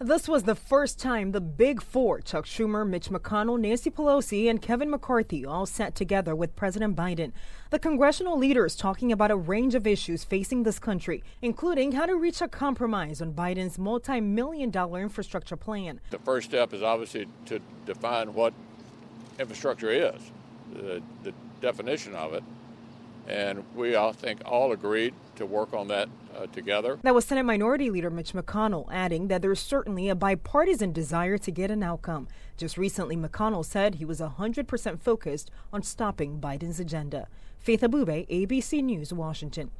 This was the first time the Big Four, Chuck Schumer, Mitch McConnell, Nancy Pelosi, and Kevin McCarthy, all sat together with President Biden. The congressional leaders talking about a range of issues facing this country, including how to reach a compromise on Biden's multi million dollar infrastructure plan. The first step is obviously to define what infrastructure is, the, the definition of it. And we, I think, all agreed to work on that uh, together. That was Senate Minority Leader Mitch McConnell, adding that there's certainly a bipartisan desire to get an outcome. Just recently, McConnell said he was 100% focused on stopping Biden's agenda. Faith Abubey, ABC News, Washington.